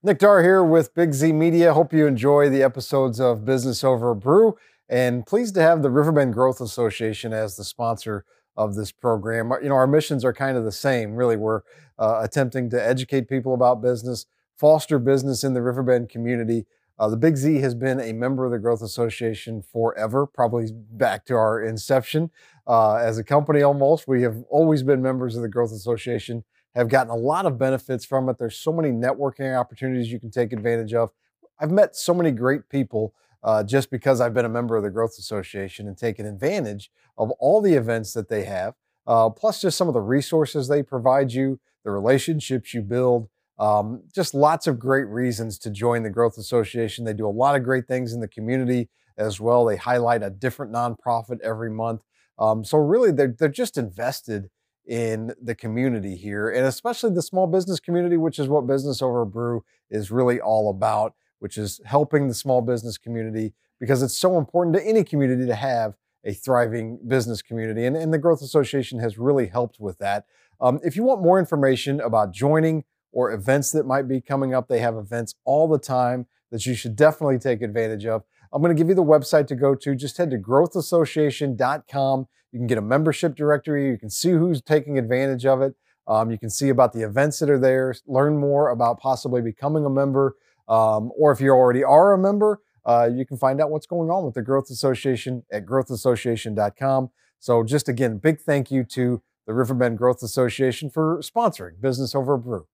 Nick Darr here with Big Z Media. Hope you enjoy the episodes of Business Over Brew and pleased to have the Riverbend Growth Association as the sponsor of this program. You know, our missions are kind of the same, really. We're uh, attempting to educate people about business, foster business in the Riverbend community. Uh, the Big Z has been a member of the Growth Association forever, probably back to our inception uh, as a company almost. We have always been members of the Growth Association have gotten a lot of benefits from it. There's so many networking opportunities you can take advantage of. I've met so many great people uh, just because I've been a member of the Growth Association and taken advantage of all the events that they have, uh, plus just some of the resources they provide you, the relationships you build. Um, just lots of great reasons to join the Growth Association. They do a lot of great things in the community as well. They highlight a different nonprofit every month. Um, so really, they're they're just invested in the community here, and especially the small business community, which is what Business Over Brew is really all about, which is helping the small business community because it's so important to any community to have a thriving business community. And, and the Growth Association has really helped with that. Um, if you want more information about joining or events that might be coming up, they have events all the time that you should definitely take advantage of. I'm going to give you the website to go to. Just head to growthassociation.com. You can get a membership directory. You can see who's taking advantage of it. Um, you can see about the events that are there, learn more about possibly becoming a member. Um, or if you already are a member, uh, you can find out what's going on with the Growth Association at growthassociation.com. So, just again, big thank you to the Riverbend Growth Association for sponsoring Business Over Brew.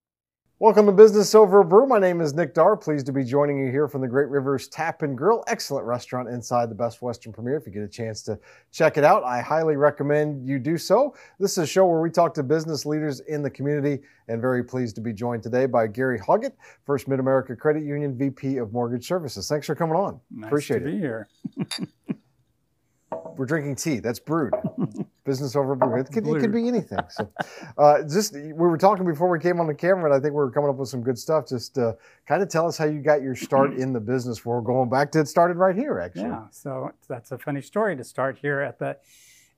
Welcome to Business Over Brew. My name is Nick Darr. Pleased to be joining you here from the Great Rivers Tap and Grill. Excellent restaurant inside the Best Western Premier. If you get a chance to check it out, I highly recommend you do so. This is a show where we talk to business leaders in the community and very pleased to be joined today by Gary Hoggatt, First Mid America Credit Union VP of Mortgage Services. Thanks for coming on. Nice Appreciate to it. be here. We're drinking tea. That's brewed. Business over. It could, it could be anything. So, uh, just we were talking before we came on the camera, and I think we were coming up with some good stuff. Just uh, kind of tell us how you got your start in the business. We're going back to it started right here, actually. Yeah, so that's a funny story to start here at the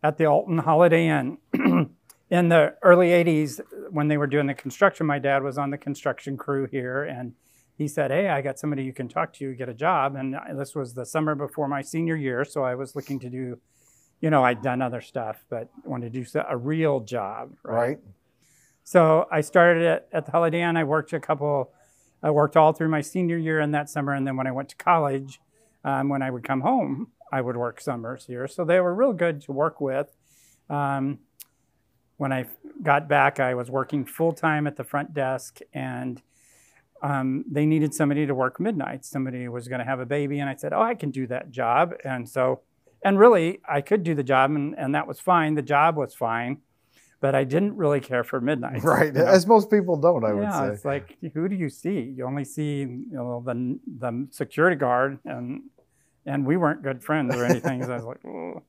at the Alton Holiday Inn. in the early 80s, when they were doing the construction, my dad was on the construction crew here, and he said, Hey, I got somebody you can talk to, get a job. And this was the summer before my senior year. So I was looking to do, you know, I'd done other stuff, but wanted to do a real job. Right. Right. So I started at, at the Holiday Inn. I worked a couple, I worked all through my senior year in that summer. And then when I went to college, um, when I would come home, I would work summers here. So they were real good to work with. Um, when I got back, I was working full time at the front desk and um, they needed somebody to work midnight. Somebody was going to have a baby, and I said, "Oh, I can do that job." And so, and really, I could do the job, and, and that was fine. The job was fine, but I didn't really care for midnight. Right. you know? As most people don't, I would say. it's like who do you see? You only see you know the the security guard, and and we weren't good friends or anything. so I was like, "Ugh."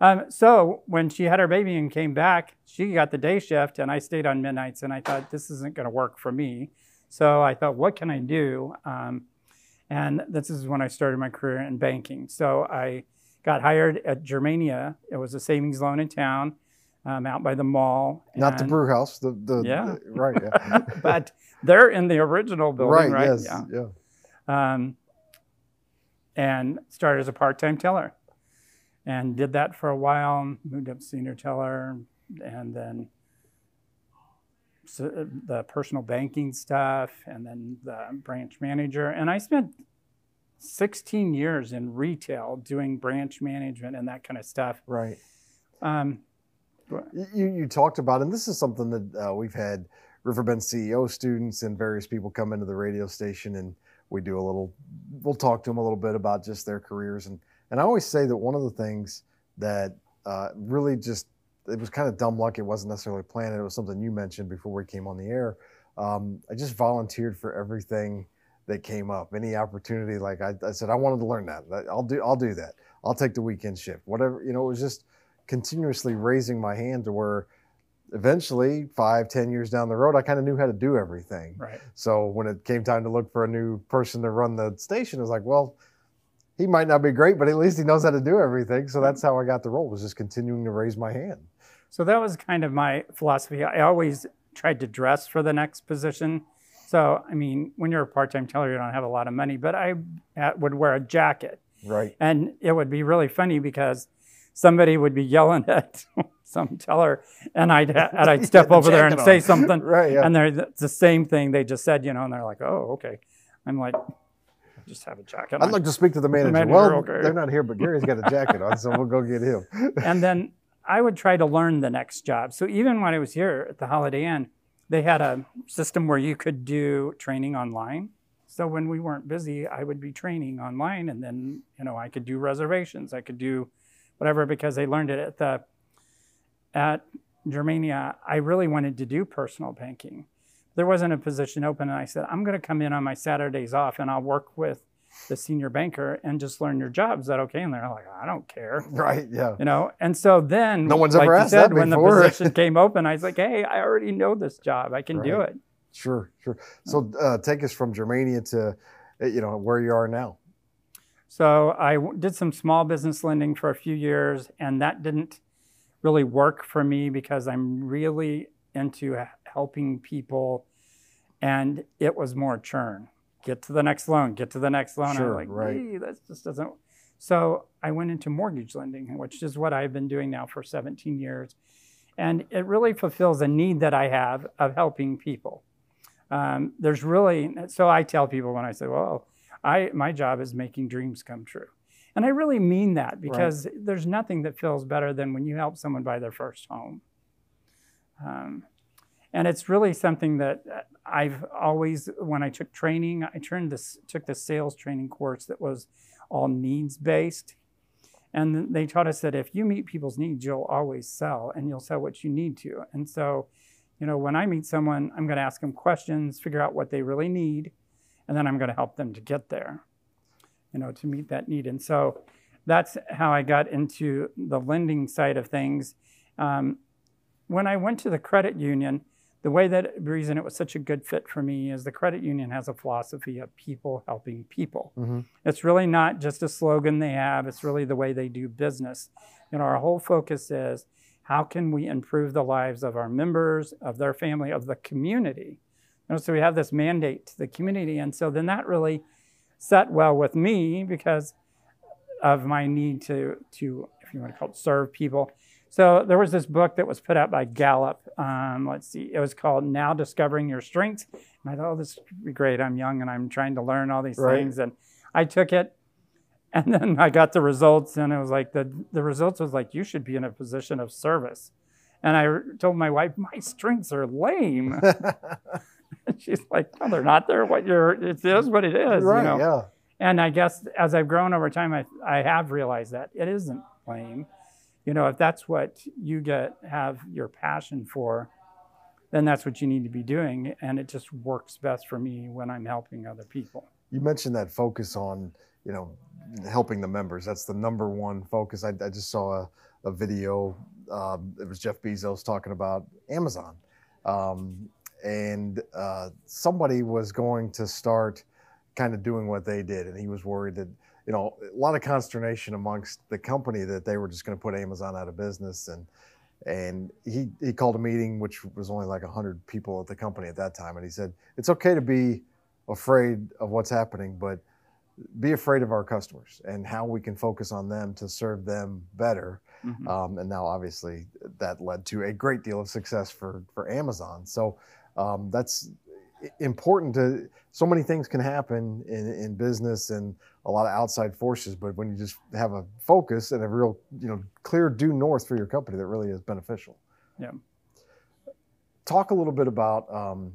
um, so when she had her baby and came back, she got the day shift, and I stayed on midnights, and I thought this isn't going to work for me. So I thought, what can I do? Um, and this is when I started my career in banking. So I got hired at Germania. It was a savings loan in town, um, out by the mall. Not the brew house. The, the Yeah. the- right. Yeah. but they're in the original building, right. right? Yes. Yeah. Yeah. Um, and started as a part-time teller, and did that for a while. Moved up senior teller, and then so the personal banking stuff, and then the branch manager. And I spent 16 years in retail doing branch management and that kind of stuff. Right. Um, You, you talked about, and this is something that uh, we've had Riverbend CEO students and various people come into the radio station, and we do a little. We'll talk to them a little bit about just their careers, and and I always say that one of the things that uh, really just it was kind of dumb luck. It wasn't necessarily planned. It was something you mentioned before we came on the air. Um, I just volunteered for everything that came up. Any opportunity, like I, I said, I wanted to learn that. I'll do. I'll do that. I'll take the weekend shift. Whatever you know. It was just continuously raising my hand to where eventually five ten years down the road i kind of knew how to do everything right. so when it came time to look for a new person to run the station it was like well he might not be great but at least he knows how to do everything so that's how i got the role was just continuing to raise my hand So that was kind of my philosophy. I always tried to dress for the next position. So I mean, when you're a part time teller, you don't have a lot of money, but I uh, would wear a jacket. Right. And it would be really funny because somebody would be yelling at some teller, and I'd, and I'd step the over there and jacket say something. Right. Yeah. And they're the same thing they just said, you know, and they're like, oh, okay. I'm like, just have a jacket I'd on. like to speak to the manager. manager, well, okay. they're not here, but Gary's got a jacket on, so we'll go get him. and then I would try to learn the next job. So even when I was here at the Holiday Inn, they had a system where you could do training online. So when we weren't busy, I would be training online, and then you know I could do reservations, I could do whatever because they learned it at the at Germania. I really wanted to do personal banking. There wasn't a position open, and I said I'm going to come in on my Saturdays off, and I'll work with the senior banker and just learn your job. Is that okay? And they're like, I don't care right. Yeah. you know and so then No one's like ever asked said, that when before. the position came open i was like hey i already know this job i can do it Sure. Sure. So uh, take us from Germania to, uh, you know, where you are now. so i w- did some small business lending for a few years and that didn't really work for me because i'm really into helping people and it was more churn get to the next loan get to the next loan. Sure, i'm like right. "Gee, that just doesn't so i went into mortgage lending which is what i've been doing now for 17 years. And it really fulfills a need that i have of helping people. Um, there's really so i tell people when i say well i my job is making dreams come true. And i really mean that because there's nothing that feels better than when you help someone buy their first home. Um, and it's really something that uh, I've always, when I took training, I turned this, took the sales training course that was all needs based. And they taught us that if you meet people's needs, you'll always sell and you'll sell what you need to. And so, you know, when I meet someone, I'm going to ask them questions, figure out what they really need, and then I'm going to help them to get there, you know, to meet that need. And so that's how I got into the lending side of things. Um, when I went to the credit union, the way that reason it was such a good fit for me is the credit union has a philosophy of people helping people. Mm-hmm. It's really not just a slogan they have, it's really the way they do business. Know, our whole focus is how can we improve the lives of our members, of their family, of the community? You know, so we have this mandate to the community. And so then that really set well with me because of my need to, to if you want to call it, serve people. So there was this book that was put out by Gallup. Um, let's see, it was called Now Discovering Your Strengths. And I thought, oh, this would be great. I'm young and I'm trying to learn all these Right. things. And I took it and then I got the results and it was like, the, the results was like, you should be in a position of service. And I told my wife, my strengths are lame. She's like, no, they're not. They're what you're, it is what it is. right. You know? Yeah. And I guess as I've grown over time, I, I have realized that it isn't lame. You know, if that's what you get, have your passion for, then that's what you need to be doing. And it just works best for me when I'm helping other people. You mentioned that focus on, you know, helping the members. That's the number one focus. I, I just saw a, a video. Um, it was Jeff Bezos talking about Amazon. Um, and uh, somebody was going to start kind of doing what they did. And he was worried that, you know, a lot of consternation amongst the company that they were just going to put Amazon out of business. And and he, he called a meeting, which was only like 100 people at the company at that time. And he said, it's okay to be afraid of what's happening, but be afraid of our customers and how we can focus on them to serve them better. Mhm. Um, and now, obviously, that led to a great deal of success for for Amazon. So um, that's important. To so many things can happen in, in business and a lot of outside forces, but when you just have a focus and a real you know clear due north for your company, that really is beneficial. Yeah. Talk a little bit about. Um,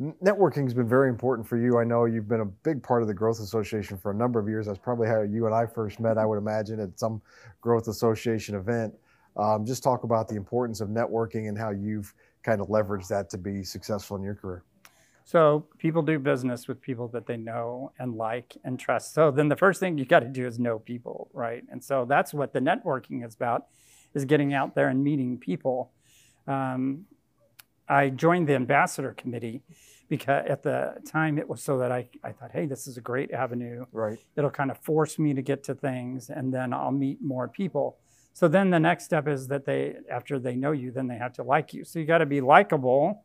Networking has been very important for you. I know you've been a big part of the Growth Association for a number of years. That's probably how you and I first met, I would imagine, at some Growth Association event. Um, just talk about the importance of networking and how you've kind of leveraged that to be successful in your career. So people do business with people that they know and like and trust. So then the first thing you got to do is know people, right? And so that's what the networking is about, is getting out there and meeting people. Um, I joined the ambassador committee because at the time it was so that I, I thought, hey, this is a great avenue. Right. It'll kind of force me to get to things and then I'll meet more people. So then the next step is that they, after they know you, then they have to like you. So you got to be likable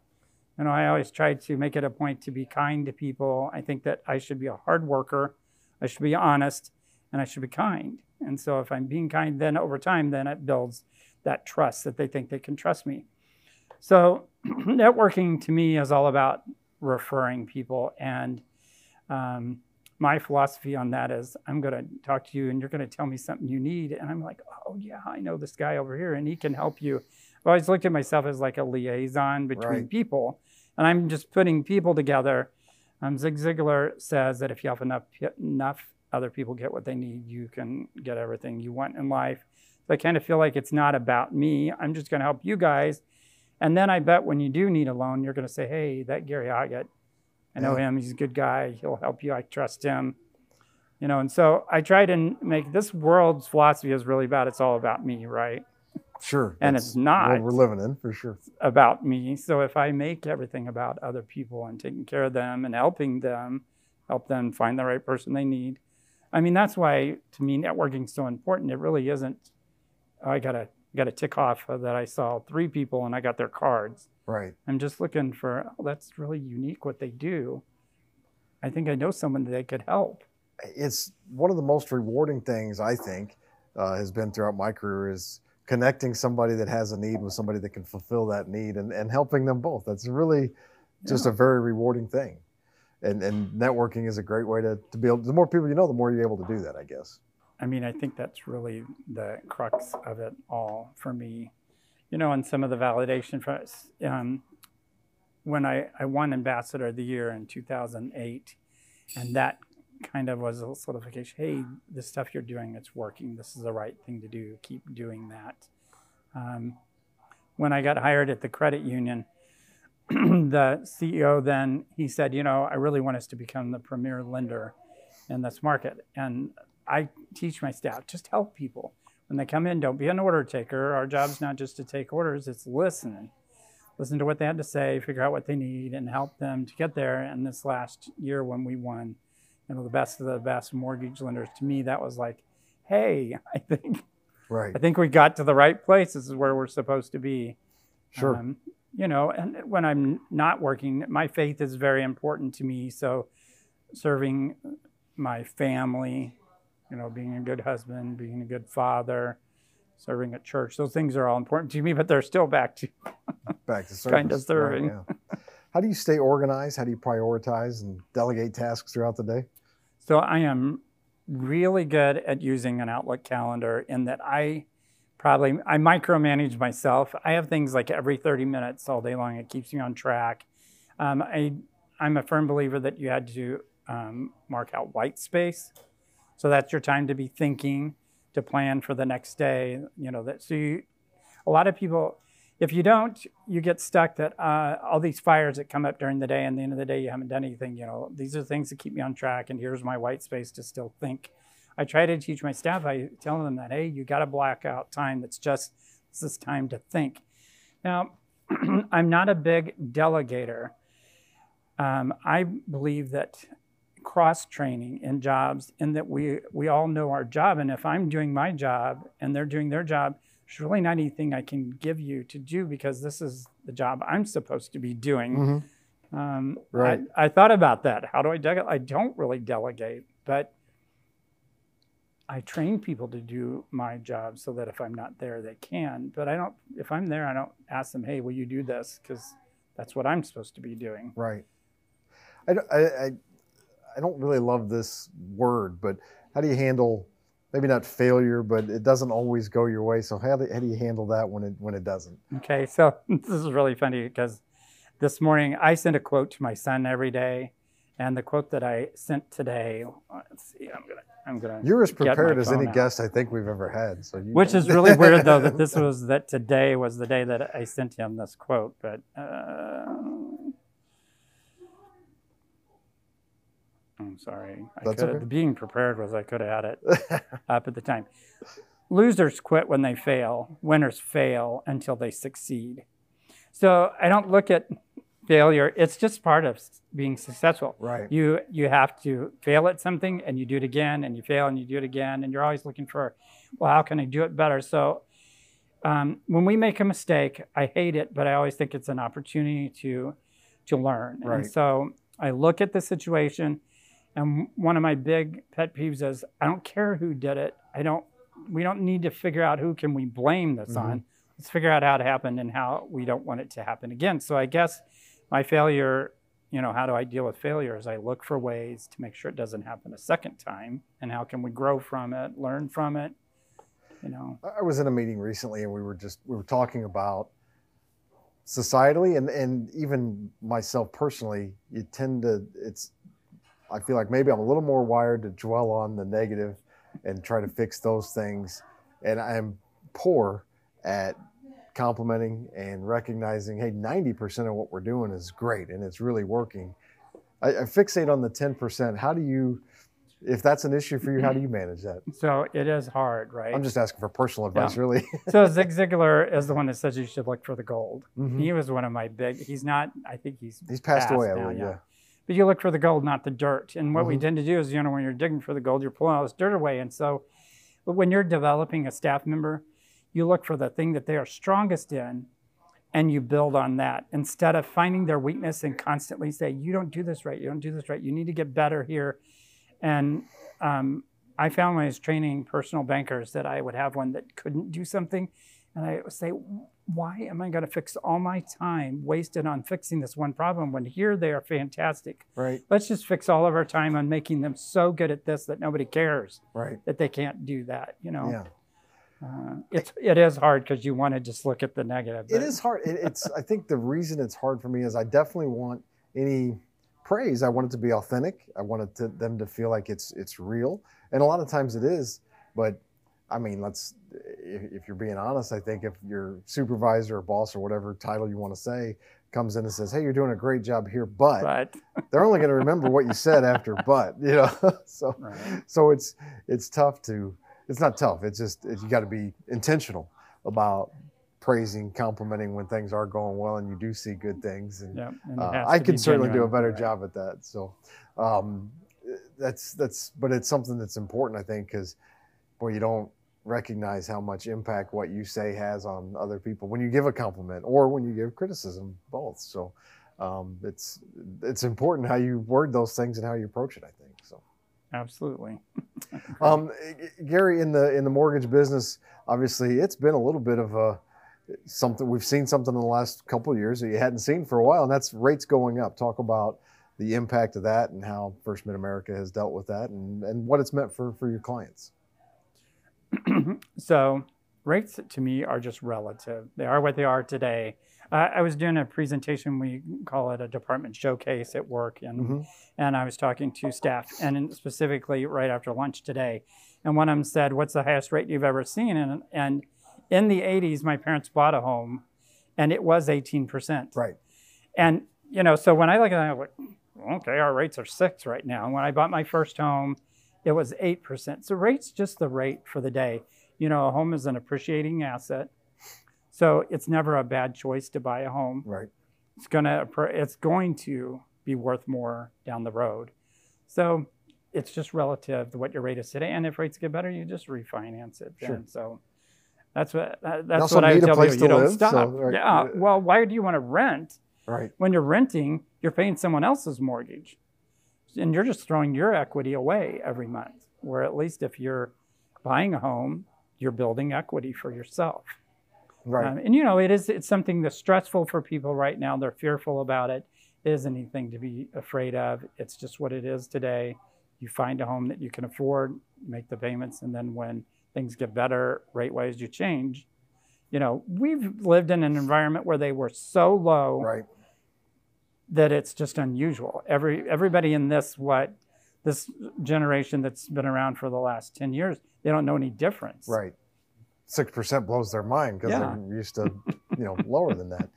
You know, I always try to make it a point to be kind to people. I think that I should be a hard worker, I should be honest, and I should be kind. And so if I'm being kind, then over time, then it builds that trust that they think they can trust me. So networking to me is all about referring people. And um, my philosophy on that is I'm going to talk to you and you're going to tell me something you need. And I'm like, oh, yeah, I know this guy over here and he can help you. I've always looked at myself as like a liaison between Right. people. And I'm just putting people together. Um, Zig Ziglar says that if you help enough, enough other people get what they need, you can get everything you want in life. So I kind of feel like it's not about me. I'm just going to help you guys. And then I bet when you do need a loan, you're going to say, hey, that Gary Hoggatt, I know Yeah. him. He's a good guy. He'll help you. I trust him. You know, and so I try to make this world's philosophy is really about it's all about me, right? Sure. And it's not. we're living in for sure. About me. So if I make everything about other people and taking care of them and helping them, help them find the right person they need. I mean, that's why to me networking's so important. It really isn't. oh, I gotta gotta tick off that I saw three people and I got their cards. Right. I'm just looking for, oh, that's really unique what they do. I think I know someone that could help. It's one of the most rewarding things I think uh, has been throughout my career is connecting somebody that has a need with somebody that can fulfill that need and, and helping them both. That's really just a very rewarding thing. And, and networking is a great way to, to be able, the more people you know, the more you're able to do that, I guess. I mean, I think that's really the crux of it all for me. You know, and some of the validation for us. Um, when I, I won Ambassador of the Year in 2008, and that kind of was a solidification hey, the stuff you're doing, it's working. This is the right thing to do. Keep doing that. Um, when I got hired at the credit union, the CEO then he said, you know, I really want us to become the premier lender in this market. And I teach my staff just help people when they come in. Don't be an order taker. Our job's not just to take orders; it's listening. Listen to what they had to say, figure out what they need, and help them to get there. And this last year, when we won, you know, the best of the best mortgage lenders, to me, that was like, hey, I think Right. I think we got to the right place. This is where we're supposed to be. Sure. Um, you know, and when I'm not working, my faith is very important to me. So, serving my family, you know, being a good husband, being a good father, serving at church, those things are all important to me, but they're still back to Back to service. Kinda Right, serving. yeah. How do you stay organized? How do you prioritize and delegate tasks throughout the day? So I am really good at using an Outlook calendar in that I probably I micromanage myself. I have things like every 30 minutes all day long. It keeps me on track. Um, I I'm a firm believer that you had to um, mark out white space, so that's your time to be thinking, to plan for the next day. You know that so you, a lot of people. If you don't, you get stuck that uh, all these fires that come up during the day, and the end of the day, you haven't done anything. You know, these are things that keep me on track, and here's my white space to still think. I try to teach my staff. I tell them that, hey, you got to black out time. That's just this is time to think. Now, I'm not a big delegator. Um, I believe that cross training in jobs, in that we we all know our job, and if I'm doing my job and they're doing their job, there's really not anything I can give you to do because this is the job I'm supposed to be doing. Mm-hmm. Um, Right. I, I thought about that. How do I delegate? I don't really delegate, but I train people to do my job so that if I'm not there, they can. But I don't. If I'm there, I don't ask them, "Hey, will you do this?" Because that's what I'm supposed to be doing. Right. I, I, I don't really love this word, but how do you handle maybe not failure, but it doesn't always go your way. So how do, how do you handle that when it when it doesn't? Okay, so this is really funny because this morning I send a quote to my son every day, and the quote that I sent today. Let's see. I'm gonna. I'm gonna. You're as prepared as any out. guest I think we've ever had. So you, Which is really weird, though, that this was that today was the day that I sent him this quote. But uh, I'm sorry. I That's could okay. being prepared was I could have had it up at the time. Losers quit when they fail. Winners fail until they succeed. So I don't look at failure. It's just part of being successful. right. You you have to fail at something and you do it again and you fail and you do it again and you're always looking for, well, how can I do it better? So um, when we make a mistake, I hate it, but I always think it's an opportunity to to learn. Right. And so I look at the situation, and one of my big pet peeves is I don't care who did it. I don't. We don't need to figure out who can we blame this Mhm. on. Let's figure out how it happened and how we don't want it to happen again. So I guess my failure, you know, how do I deal with failures? I look for ways to make sure it doesn't happen a second time, and how can we grow from it, learn from it, you know. I was in a meeting recently and we were just we were talking about societally and and even myself personally, you tend to it's I feel like maybe I'm a little more wired to dwell on the negative and try to fix those things. And I'm poor at complimenting and recognizing, hey, 90% of what we're doing is great and it's really working. I, I fixate on the 10%. How do you, if that's an issue for you, how do you manage that? So it is hard, right? I'm just asking for personal advice, really. so Zig Ziglar is the one that says you should look for the gold. Mhm. He was one of my big. He's not. I think he's He's passed away, I now, believe. Yeah. But you look for the gold, not the dirt. And what we Mhm. tend to do is, you know, when you're digging for the gold, you're pulling all this dirt away. And so, but when you're developing a staff member, you look for the thing that they are strongest in, and you build on that instead of finding their weakness and constantly say, "You don't do this right. You don't do this right. You need to get better here." And um, I found when I was training personal bankers that I would have one that couldn't do something, and I would say, "Why am I going to fix all my time wasted on fixing this one problem when here they are fantastic? Right. Let's just fix all of our time on making them so good at this that nobody cares Right. that they can't do that." You know, Yeah. uh, it's it is hard because you want to just look at the negative. It but- is hard. It, it's. I think the reason it's hard for me is I definitely want any praise. I want it to be authentic. I want it to, them to feel like it's it's real, and a lot of times it is. But I mean, let's. If, if you're being honest, I think if your supervisor or boss or whatever title you want to say comes in and says, "Hey, you're doing a great job here," but, But they're only going to remember what you said after "but," you know. so right. so it's it's tough to it's not tough it's just it, you got to be intentional about praising complimenting when things are going well and you do see good things and yeah, and uh, i could be certainly do a better right. job at that so um, that's that's but it's something that's important i think because boy you don't recognize how much impact what you say has on other people when you give a compliment or when you give criticism both so um, it's it's important how you word those things and how you approach it i think so Absolutely. um, Gary, in the in the mortgage business, obviously, it's been a little bit of a something we've seen something in the last couple of years that you hadn't seen for a while, and that's rates going up. Talk about the impact of that and how First Mid America has dealt with that, and and what it's meant for for your clients. so rates to me are just relative. They are what they are today. Uh, I was doing a presentation. We call it a department showcase at work, and Mhm. and I was talking to staff, and specifically right after lunch today. And one of them said, "What's the highest rate you've ever seen?" And and in the '80s, my parents bought a home, and it was 18 percent. Right. And you know, so when I look at it, I'm like, okay, our rates are six right now. And when I bought my first home, it was eight percent. So rate's just the rate for the day. You know, a home is an appreciating asset, so it's never a bad choice to buy a home. Right. It's gonna, it's going to be worth more down the road. So it's just relative to what your rate is today. And if rates get better, you just refinance it. Sure. So that's what that- that's what I tell people. to You don't live, stop. so, right. Yeah. Uh, well, why do you want to rent? Right. when you're renting, you're paying someone else's mortgage. And you're just throwing your equity away every month. Where at least if you're buying a home, you're building equity for yourself. Right. Um, and you know, it is it's something that's stressful for people right now. They're fearful about it. It isn't anything to be afraid of. It's just what it is today. You find a home that you can afford, make the payments, and then when things get better rate wise, you change. You know, we've lived in an environment where they were so low right. That it's just unusual. Every everybody in this what this generation that's been around for the last 10 years, they don't know any difference. Right. Six percent blows their mind because Yeah. they're used to, you know, lower than that.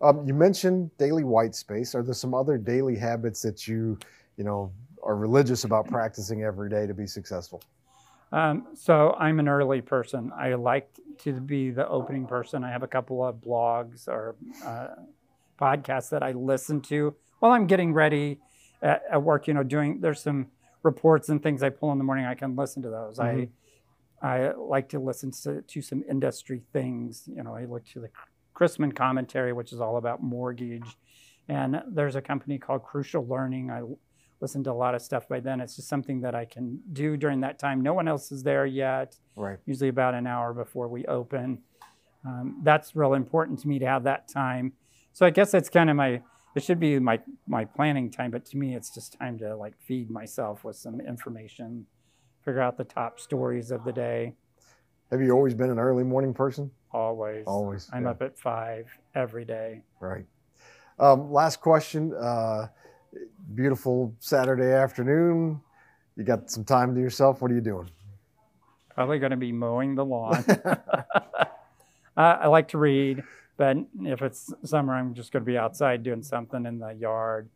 Um, you mentioned daily white space. Are there some other daily habits that you, you know, are religious about practicing every day to be successful? Um, so I'm an early person. I like to be the opening person. I have a couple of blogs or uh, podcasts that I listen to while I'm getting ready at, at work. You know, doing there's some reports and things I pull in the morning. I can listen to those. Mhm. I I like to listen to, to some industry things. You know, I look to the Chrisman commentary, which is all about mortgage And there's a company called Crucial Learning. I listened to a lot of stuff by then. It's just something that I can do during that time. No one else is there yet. Right. Usually about an hour before we open. Um, that's real important to me to have that time. So I guess that's kind of my. It should be my my planning time, but to me, it's just time to like feed myself with some information, figure out the top stories of the day. Have you always been an early morning person? Always. Always. I'm yeah. up at five every day. Right. Um, last question. Uh, beautiful Saturday afternoon. You got some time to yourself. What are you doing? Probably going to be mowing the lawn. uh, I like to read, but if it's summer, I'm just going to be outside doing something in the yard.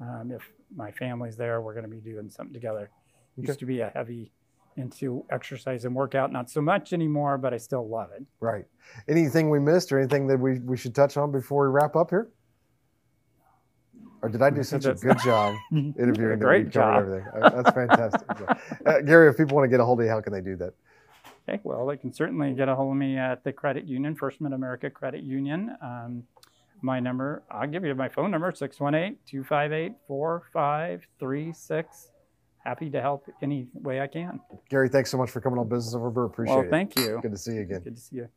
Um, if my family's there, we're going to be doing something together. Okay. Used to be a heavy into exercise and workout, not so much anymore, but I still love it. Right. Anything we missed or anything that we, we should touch on before we wrap up here? Or did I do such a good job interviewing that Great we covered job. everything? Uh, That's fantastic. uh, Gary, if people want to get a hold of you, how can they do that? Okay, well, they can certainly get a hold of me at the credit union, First Mid America Credit Union. Um, my number, I'll give you my phone number, 618 258 4536. Happy to help any way I can. Gary, thanks so much for coming on Business Over Brew. Appreciate Well, it. thank you. Good to see you again. Good to see you.